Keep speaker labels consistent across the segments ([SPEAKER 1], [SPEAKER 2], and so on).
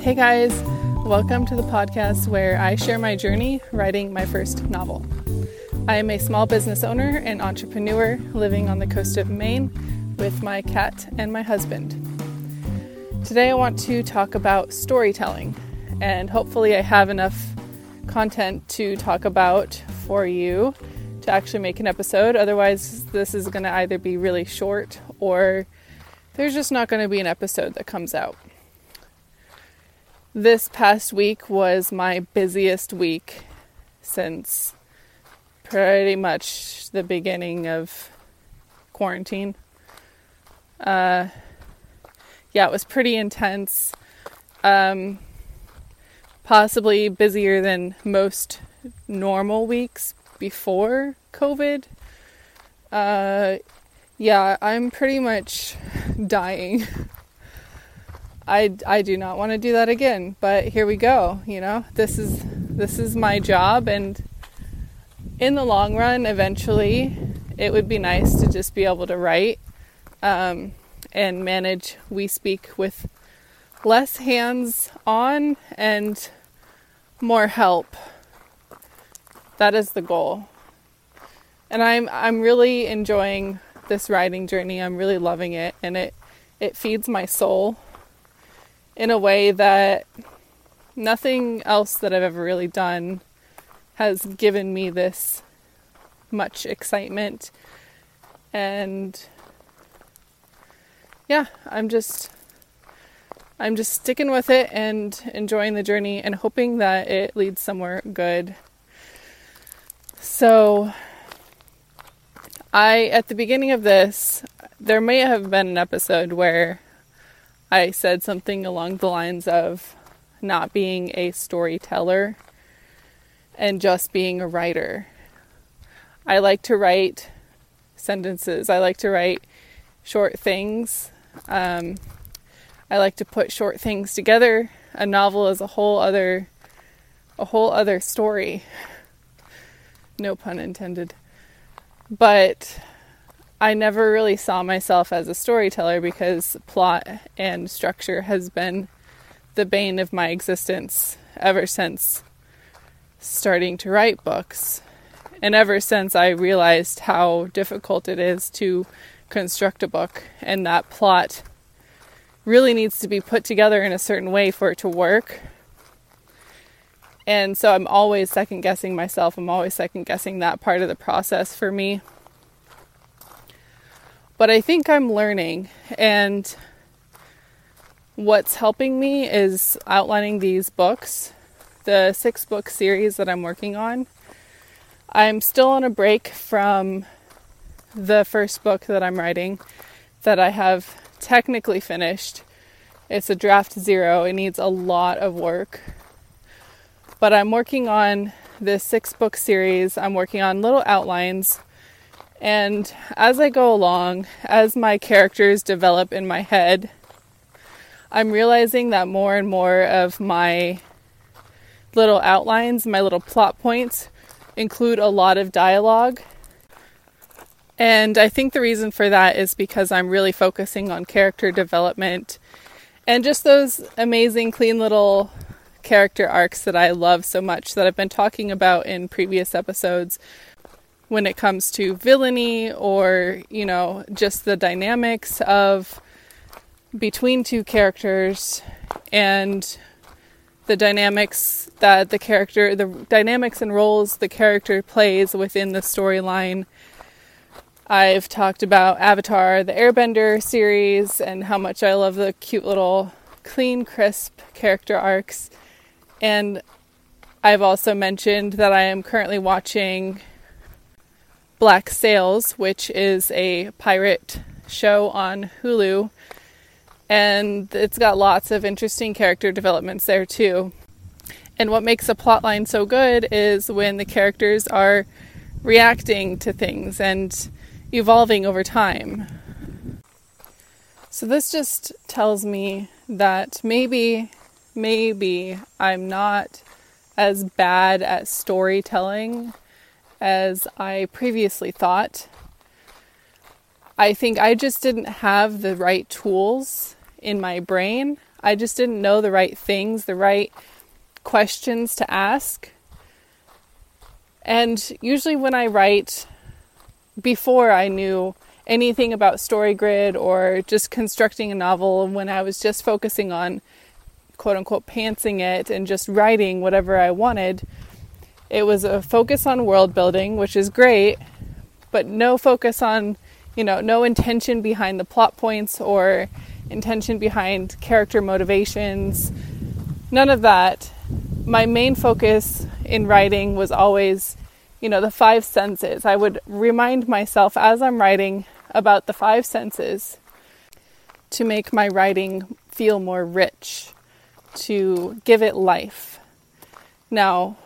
[SPEAKER 1] Hey guys, welcome to the podcast where I share my journey writing my first novel. I am a small business owner and entrepreneur living on the coast of Maine with my cat and my husband. Today I want to talk about storytelling, and hopefully, I have enough content to talk about for you to actually make an episode. Otherwise, this is going to either be really short or there's just not going to be an episode that comes out. This past week was my busiest week since pretty much the beginning of quarantine. Uh, yeah, it was pretty intense. Um, possibly busier than most normal weeks before COVID. Uh, yeah, I'm pretty much dying. I, I do not want to do that again, but here we go. You know, this is this is my job, and in the long run, eventually, it would be nice to just be able to write um, and manage We Speak with less hands on and more help. That is the goal. And I'm I'm really enjoying this writing journey. I'm really loving it and it it feeds my soul in a way that nothing else that I've ever really done has given me this much excitement and yeah, I'm just I'm just sticking with it and enjoying the journey and hoping that it leads somewhere good. So I at the beginning of this, there may have been an episode where I said something along the lines of not being a storyteller and just being a writer. I like to write sentences. I like to write short things. Um, I like to put short things together. A novel is a whole other a whole other story. No pun intended. But I never really saw myself as a storyteller because plot and structure has been the bane of my existence ever since starting to write books. And ever since I realized how difficult it is to construct a book and that plot really needs to be put together in a certain way for it to work. And so I'm always second guessing myself. I'm always second guessing that part of the process for me. But I think I'm learning, and what's helping me is outlining these books, the six book series that I'm working on. I'm still on a break from the first book that I'm writing that I have technically finished. It's a draft zero, it needs a lot of work. But I'm working on this six book series, I'm working on little outlines. And as I go along, as my characters develop in my head, I'm realizing that more and more of my little outlines, my little plot points, include a lot of dialogue. And I think the reason for that is because I'm really focusing on character development and just those amazing, clean little character arcs that I love so much that I've been talking about in previous episodes when it comes to villainy or, you know, just the dynamics of between two characters and the dynamics that the character, the dynamics and roles the character plays within the storyline I've talked about Avatar, the Airbender series, and how much I love the cute little clean, crisp character arcs. And I've also mentioned that I am currently watching Black Sails, which is a pirate show on Hulu. And it's got lots of interesting character developments there too. And what makes a plotline so good is when the characters are reacting to things and evolving over time. So, this just tells me that maybe, maybe I'm not as bad at storytelling as I previously thought. I think I just didn't have the right tools in my brain. I just didn't know the right things, the right questions to ask. And usually, when I write, before I knew anything about StoryGrid or just constructing a novel, when I was just focusing on quote unquote pantsing it and just writing whatever I wanted, it was a focus on world building, which is great, but no focus on, you know, no intention behind the plot points or intention behind character motivations. None of that. My main focus in writing was always, you know, the five senses. I would remind myself as I'm writing about the five senses to make my writing feel more rich, to give it life. Now,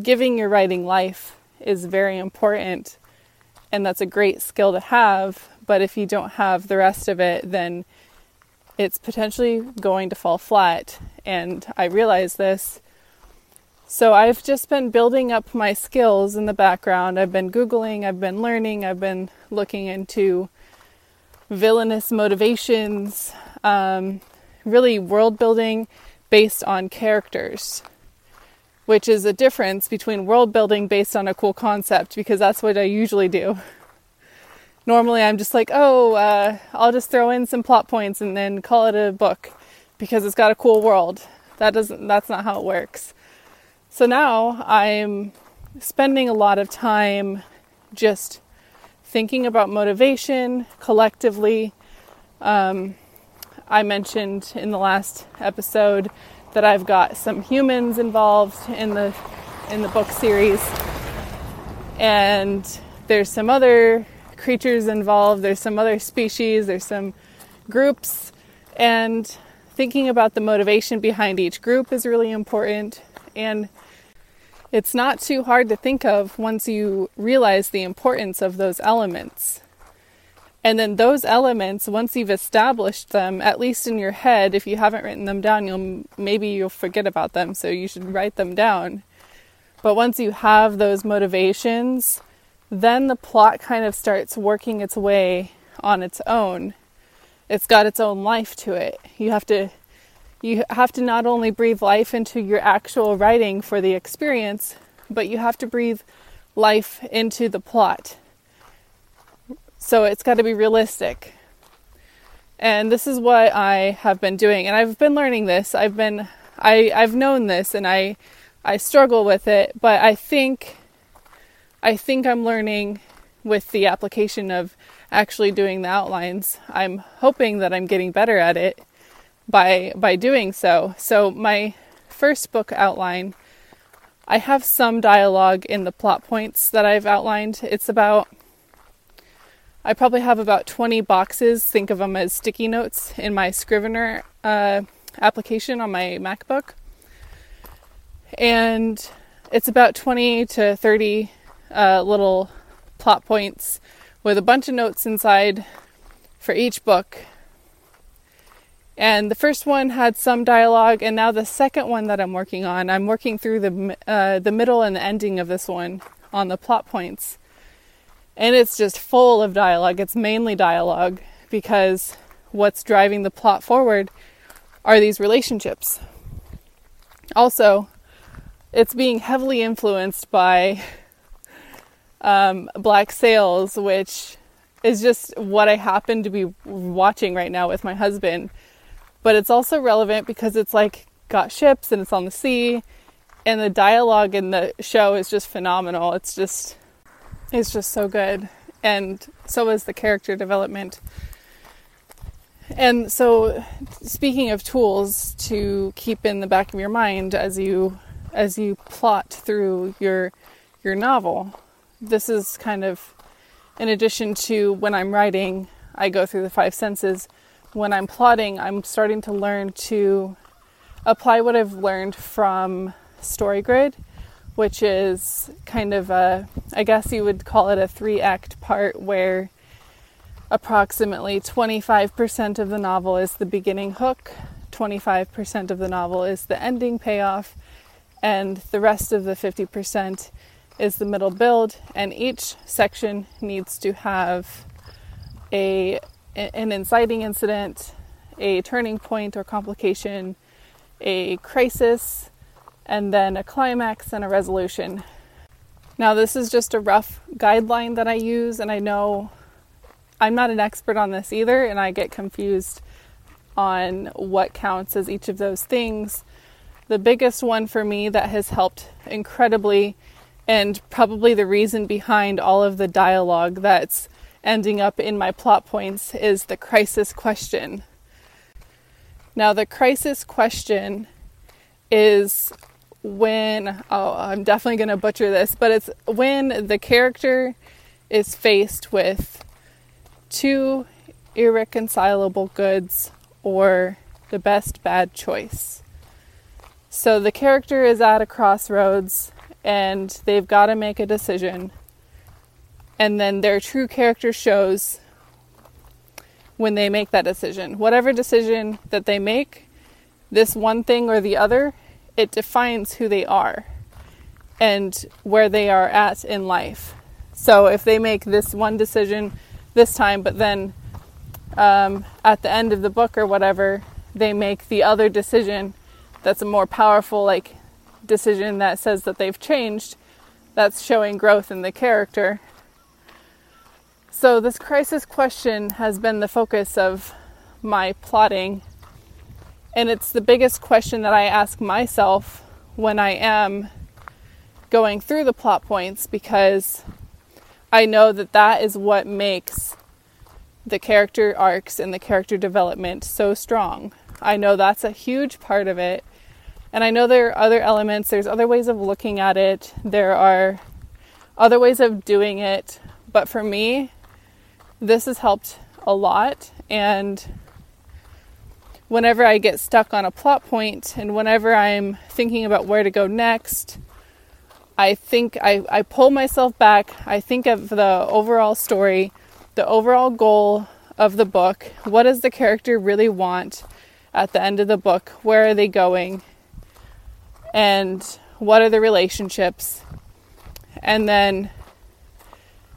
[SPEAKER 1] giving your writing life is very important and that's a great skill to have, but if you don't have the rest of it, then it's potentially going to fall flat. And I realize this. So I've just been building up my skills in the background. I've been Googling, I've been learning, I've been looking into villainous motivations, um, really world building based on characters which is a difference between world building based on a cool concept because that's what I usually do. Normally, I'm just like, oh, uh, I'll just throw in some plot points and then call it a book because it's got a cool world. That doesn't. That's not how it works. So now I'm spending a lot of time just thinking about motivation collectively. Um, I mentioned in the last episode that I've got some humans involved in the in the book series, and there's some other creatures involved. There's some other species. There's some groups, and thinking about the motivation behind each group is really important. And it's not too hard to think of once you realize the importance of those elements. And then those elements, once you've established them, at least in your head, if you haven't written them down, you'll maybe you'll forget about them, so you should write them down. But once you have those motivations, then the plot kind of starts working its way on its own. It's got its own life to it. You have to you have to not only breathe life into your actual writing for the experience, but you have to breathe life into the plot so it's got to be realistic. And this is what I have been doing and I've been learning this. I've been I I've known this and I I struggle with it, but I think I think I'm learning with the application of actually doing the outlines. I'm hoping that I'm getting better at it by by doing so. So my first book outline I have some dialogue in the plot points that I've outlined. It's about I probably have about 20 boxes, think of them as sticky notes, in my Scrivener uh, application on my MacBook. And it's about 20 to 30 uh, little plot points with a bunch of notes inside for each book. And the first one had some dialogue, and now the second one that I'm working on, I'm working through the uh, the middle and the ending of this one on the plot points and it's just full of dialogue. It's mainly dialogue because what's driving the plot forward are these relationships. Also, it's being heavily influenced by um, Black Sails, which is just what I happen to be watching right now with my husband. But it's also relevant because it's like got ships and it's on the sea, and the dialogue in the show is just phenomenal. It's just is just so good, and so is the character development. And so, speaking of tools to keep in the back of your mind as you as you plot through your your novel, this is kind of in addition to when I'm writing, I go through the five senses. When I'm plotting, I'm starting to learn to apply what I've learned from StoryGrid which is kind of a, I guess you would call it a three act part where approximately 25% of the novel is the beginning hook, 25% of the novel is the ending payoff, and the rest of the 50% is the middle build. And each section needs to have a an inciting incident, a turning point or complication, a crisis, and then a climax and a resolution. Now, this is just a rough guideline that I use, and I know I'm not an expert on this either, and I get confused on what counts as each of those things. The biggest one for me that has helped incredibly, and probably the reason behind all of the dialogue that's ending up in my plot points, is the crisis question. Now, the crisis question is when, oh, I'm definitely going to butcher this, but it's when the character is faced with two irreconcilable goods or the best bad choice. So the character is at a crossroads and they've got to make a decision. And then their true character shows when they make that decision. Whatever decision that they make, this one thing or the other, it defines who they are and where they are at in life. So if they make this one decision this time, but then um, at the end of the book or whatever, they make the other decision that's a more powerful, like, decision that says that they've changed, that's showing growth in the character. So, this crisis question has been the focus of my plotting and it's the biggest question that I ask myself when I am going through the plot points because I know that that is what makes the character arcs and the character development so strong. I know that's a huge part of it. And I know there are other elements, there's other ways of looking at it, there are other ways of doing it. But for me, this has helped a lot. And whenever I get stuck on a plot point and whenever I'm thinking about where to go next, I think I, I pull myself back. I think of the overall story, the overall goal of the book. What does the character really want at the end of the book? Where are they going? And what are the relationships? And then,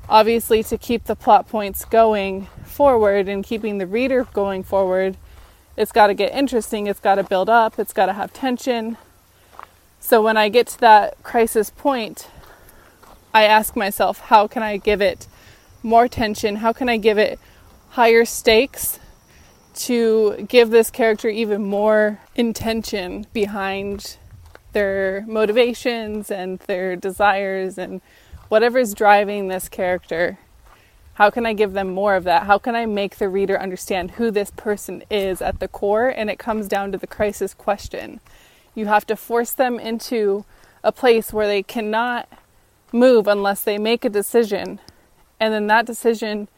[SPEAKER 1] obviously, to keep the plot points going forward and keeping the reader going forward, it's got to get interesting, it's got to build up, it's got to have tension. So when I get to that crisis point, I ask myself, how can I give it more tension? How can I give it higher stakes to give this character even more intention behind their motivations and their desires and whatever's driving this character? How can I give them more of that? How can I make the reader understand who this person is at the core? And it comes down to the crisis question. You have to force them into a place where they cannot move unless they make a decision. And then that decision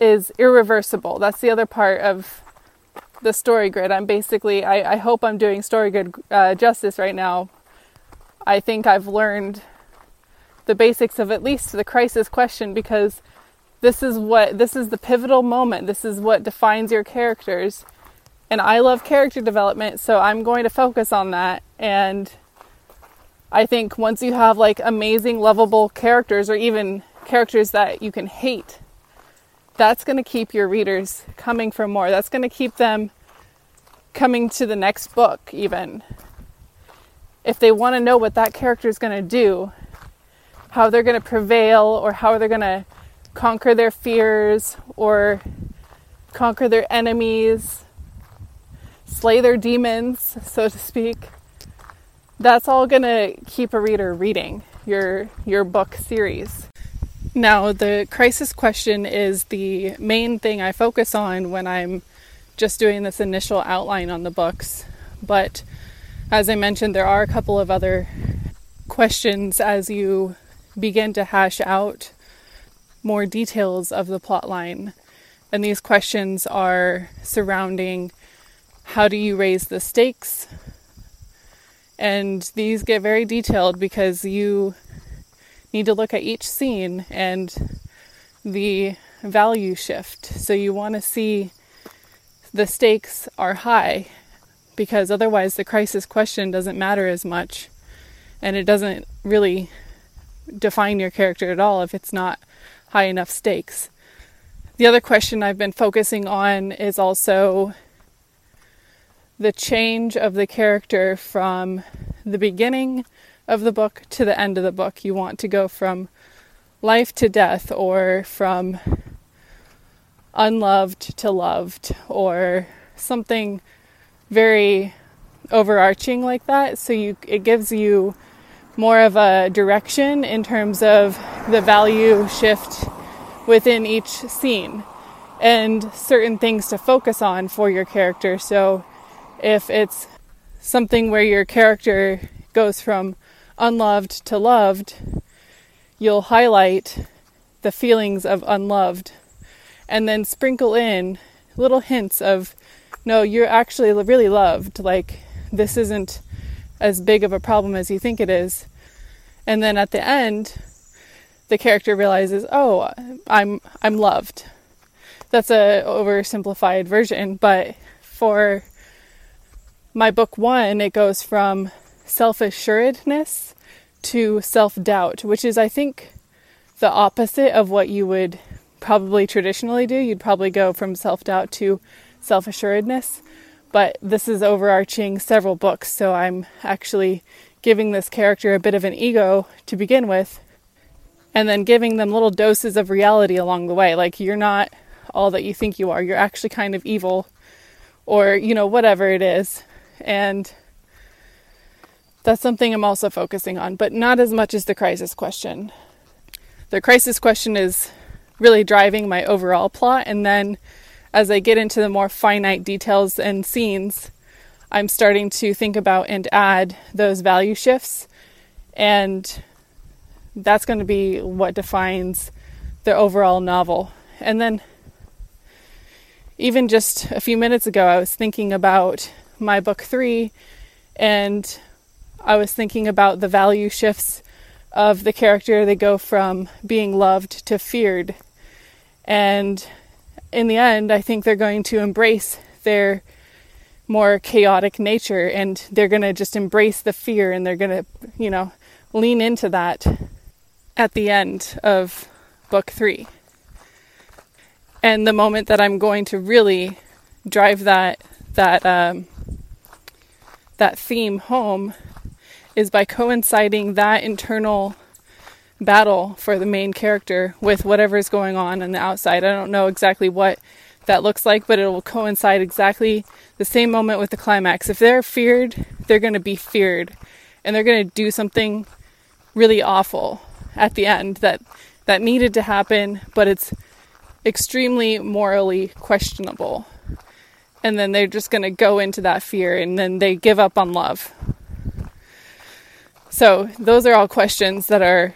[SPEAKER 1] is irreversible. That's the other part of the story grid. I'm basically, I, I hope I'm doing story grid uh, justice right now. I think I've learned the basics of at least the crisis question because this is what this is the pivotal moment. This is what defines your characters. And I love character development, so I'm going to focus on that. And I think once you have like amazing, lovable characters, or even characters that you can hate, that's going to keep your readers coming for more. That's going to keep them coming to the next book, even. If they want to know what that character is going to do, how they're going to prevail or how they're going to conquer their fears or conquer their enemies, slay their demons, so to speak. That's all going to keep a reader reading your your book series. Now, the crisis question is the main thing I focus on when I'm just doing this initial outline on the books. But as I mentioned, there are a couple of other questions as you begin to hash out more details of the plot line. And these questions are surrounding how do you raise the stakes? And these get very detailed because you need to look at each scene and the value shift. So you want to see the stakes are high because otherwise the crisis question doesn't matter as much and it doesn't really define your character at all if it's not high enough stakes. the other question I've been focusing on is also the change of the character from the beginning of the book to the end of the book. You want to go from life to death or from unloved to loved or something very overarching like that so you it gives you more of a direction in terms of the value shift within each scene and certain things to focus on for your character so if it's something where your character goes from unloved to loved you'll highlight the feelings of unloved and then sprinkle in little hints of no, you're actually really loved. Like, this isn't as big of a problem as you think it is. And then at the end, the character realizes, oh, I'm I'm loved. That's a oversimplified version, but for my book one, it goes from self assuredness to self doubt, which is, I think, the opposite of what you would probably traditionally do. You'd probably go from self doubt to self assuredness, but this is overarching several books, so I'm actually giving this character a bit of an ego to begin with, and then giving them little doses of reality along the way. Like, you're not all that you think you are, you're actually kind of evil, or, you know, whatever it is. And that's something I'm also focusing on, but not as much as the crisis question. The crisis question is really driving my overall plot, and then as I get into the more finite details and scenes, I'm starting to think about and add those value shifts. And that's going to be what defines the overall novel. And then, even just a few minutes ago, I was thinking about my book three, and I was thinking about the value shifts of the character. They go from being loved to feared. And in the end, I think they're going to embrace their more chaotic nature and they're going to just embrace the fear and they're going to, you know, lean into that at the end of book three. And the moment that I'm going to really drive that that um, that theme home is by coinciding that internal battle for the main character with whatever is going on on the outside. I don't know exactly what that looks like, but it will coincide exactly the same moment with the climax. If they're feared, they're going to be feared and they're going to do something really awful at the end that that needed to happen, but it's extremely morally questionable. And then they're just going to go into that fear and then they give up on love. So, those are all questions that are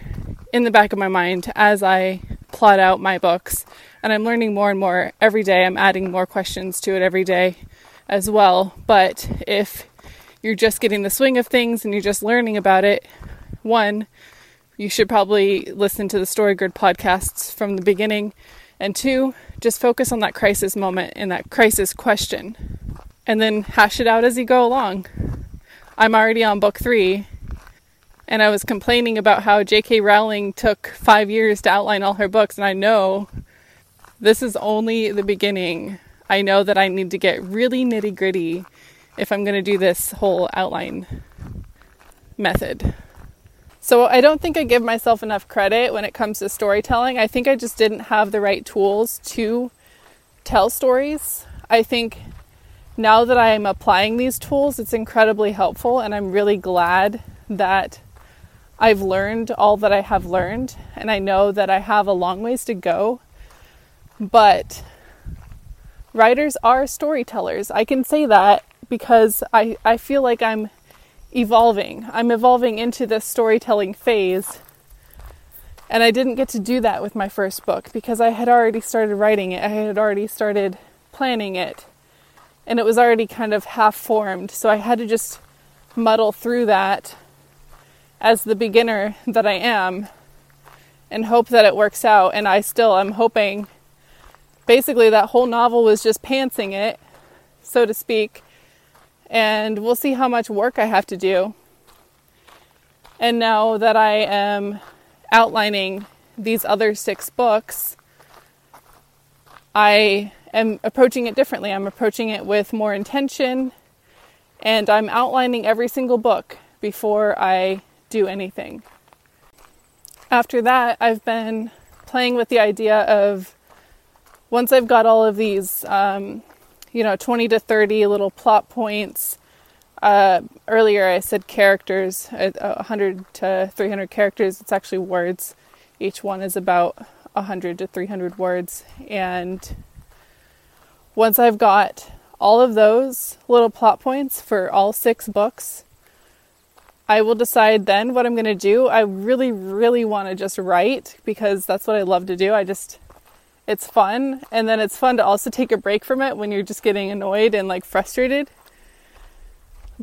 [SPEAKER 1] in the back of my mind as I plot out my books. And I'm learning more and more every day. I'm adding more questions to it every day as well. But if you're just getting the swing of things and you're just learning about it, one, you should probably listen to the Story Grid podcasts from the beginning. And two, just focus on that crisis moment and that crisis question. And then hash it out as you go along. I'm already on book three, and I was complaining about how J.K. Rowling took five years to outline all her books, and I know this is only the beginning. I know that I need to get really nitty gritty if I'm going to do this whole outline method. So I don't think I give myself enough credit when it comes to storytelling. I think I just didn't have the right tools to tell stories. I think now that I'm applying these tools, it's incredibly helpful, and I'm really glad that I've learned all that I have learned, and I know that I have a long ways to go. But writers are storytellers. I can say that because I, I feel like I'm evolving. I'm evolving into this storytelling phase. And I didn't get to do that with my first book because I had already started writing it, I had already started planning it, and it was already kind of half formed. So I had to just muddle through that as the beginner that I am and hope that it works out. And I still am hoping basically that whole novel was just pantsing it, so to speak. And we'll see how much work I have to do. And now that I am outlining these other six books, I am approaching it differently. I'm approaching it with more intention and I'm outlining every single book before I do anything. After that, I've been playing with the idea of once I've got all of these, um, you know, 20 to 30 little plot points. Uh, earlier, I said characters, uh, 100 to 300 characters. It's actually words. Each one is about 100 to 300 words. And once I've got all of those little plot points for all six books, I will decide then what I'm going to do. I really, really want to just write because that's what I love to do. I just, it's fun. And then it's fun to also take a break from it when you're just getting annoyed and like frustrated.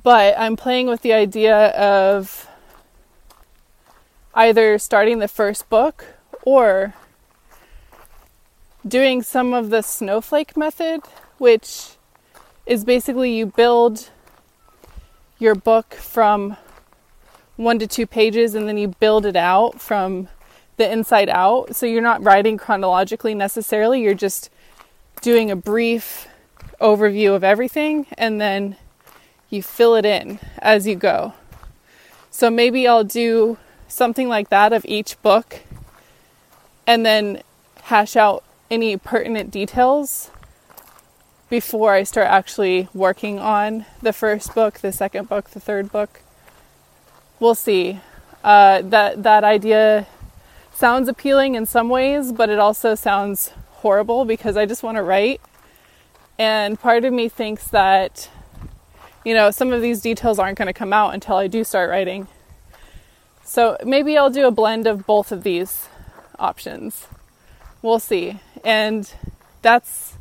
[SPEAKER 1] But I'm playing with the idea of either starting the first book or doing some of the snowflake method, which is basically you build your book from one to two pages and then you build it out from the inside out. So you're not writing chronologically necessarily, you're just doing a brief overview of everything and then you fill it in as you go. So maybe I'll do something like that of each book and then hash out any pertinent details before I start actually working on the first book, the second book, the third book. We'll see. Uh, that that idea sounds appealing in some ways, but it also sounds horrible because I just want to write. And part of me thinks that, you know, some of these details aren't going to come out until I do start writing. So maybe I'll do a blend of both of these options. We'll see. And that's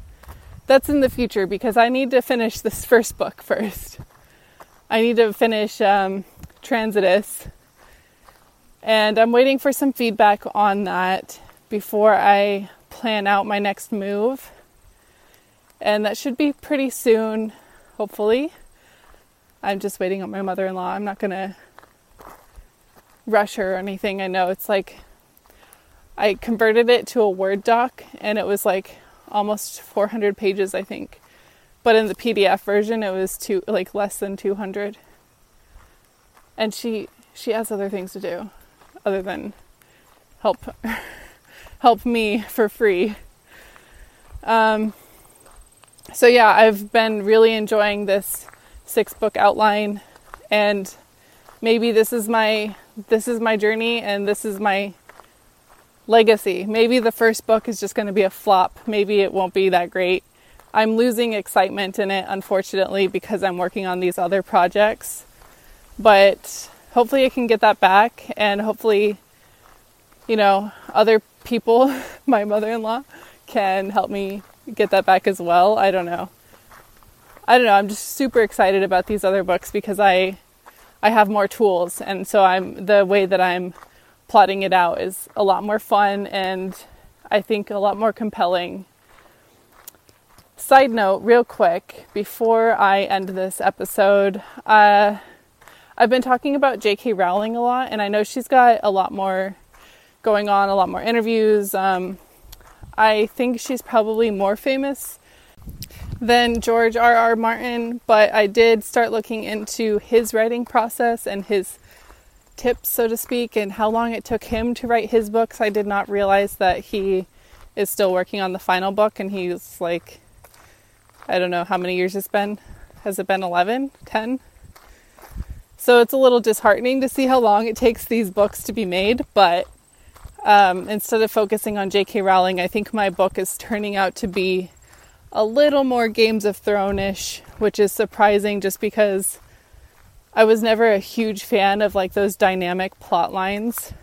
[SPEAKER 1] that's in the future because I need to finish this first book first. I need to finish um, Transitus, and I'm waiting for some feedback on that before I plan out my next move. And that should be pretty soon, hopefully. I'm just waiting on my mother in law. I'm not gonna rush her or anything. I know it's like I converted it to a Word doc and it was like almost 400 pages, I think. But in the PDF version, it was two like less than 200. And she she has other things to do other than help help me for free. Um, so yeah, I've been really enjoying this six book outline and maybe this is my this is my journey and this is my legacy. Maybe the first book is just going to be a flop. Maybe it won't be that great. I'm losing excitement in it, unfortunately, because I'm working on these other projects. But hopefully, I can get that back, and hopefully, you know, other people, my mother in law, can help me get that back as well. I don't know. I don't know. I'm just super excited about these other books because I I have more tools, and so I'm the way that I'm plotting it out is a lot more fun and I think a lot more compelling. Side note, real quick, before I end this episode, uh, I've been talking about J.K. Rowling a lot, and I know she's got a lot more going on, a lot more interviews. Um, I think she's probably more famous than George R. R. Martin, but I did start looking into his writing process and his tips, so to speak, and how long it took him to write his books. I did not realize that he is still working on the final book, and he's like, I don't know how many years it's been. Has it been 11, 10? So it's a little disheartening to see how long it takes these books to be made, but um, instead of focusing on J.K. Rowling, I think my book is turning out to be a little more Games of Thrones ish, which is surprising just because I was never a huge fan of like those dynamic plot lines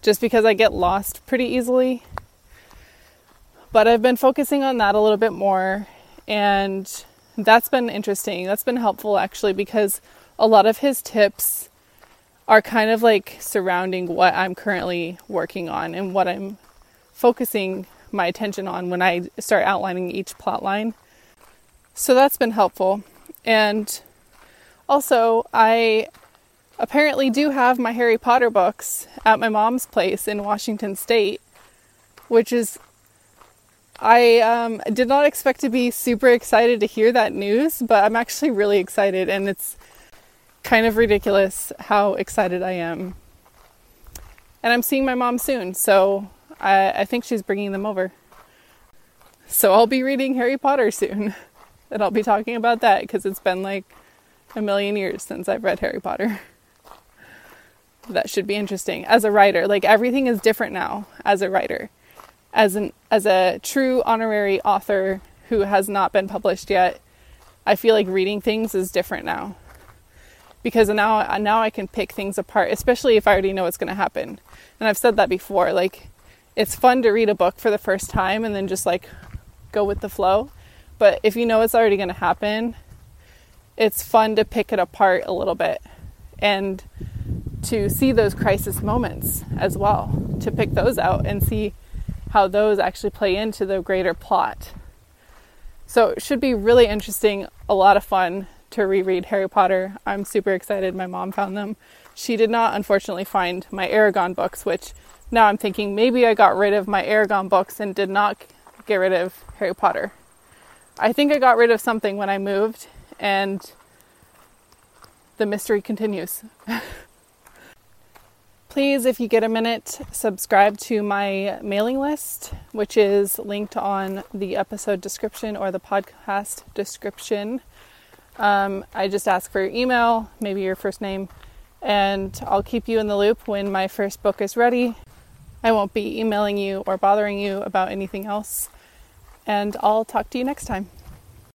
[SPEAKER 1] just because I get lost pretty easily. But I've been focusing on that a little bit more and that's been interesting. That's been helpful actually because a lot of his tips are kind of like surrounding what I'm currently working on and what I'm focusing my attention on when I start outlining each plot line. So that's been helpful. And also, I apparently do have my Harry Potter books at my mom's place in Washington State, which is I um, did not expect to be super excited to hear that news, but I'm actually really excited, and it's kind of ridiculous how excited I am. And I'm seeing my mom soon, so I, I think she's bringing them over. So I'll be reading Harry Potter soon, and I'll be talking about that because it's been like a million years since I've read Harry Potter. That should be interesting as a writer. Like everything is different now as a writer. As an as a true honorary author who has not been published yet, I feel like reading things is different now. Because now now I can pick things apart, especially if I already know what's going to happen. And I've said that before, like it's fun to read a book for the first time and then just like go with the flow. But if you know it's already going to happen, it's fun to pick it apart a little bit and to see those crisis moments as well, to pick those out and see how those actually play into the greater plot. So it should be really interesting, a lot of fun to reread Harry Potter. I'm super excited. My mom found them. She did not, unfortunately, find my Eragon books, which now I'm thinking maybe I got rid of my Eragon books and did not get rid of Harry Potter. I think I got rid of something when I moved, and the mystery continues. Please, if you get a minute, subscribe to my mailing list, which is linked on the episode description or the podcast description. Um, I just ask for your email, maybe your first name, and I'll keep you in the loop when my first book is ready. I won't be emailing you or bothering you about anything else. And I'll talk to you next time.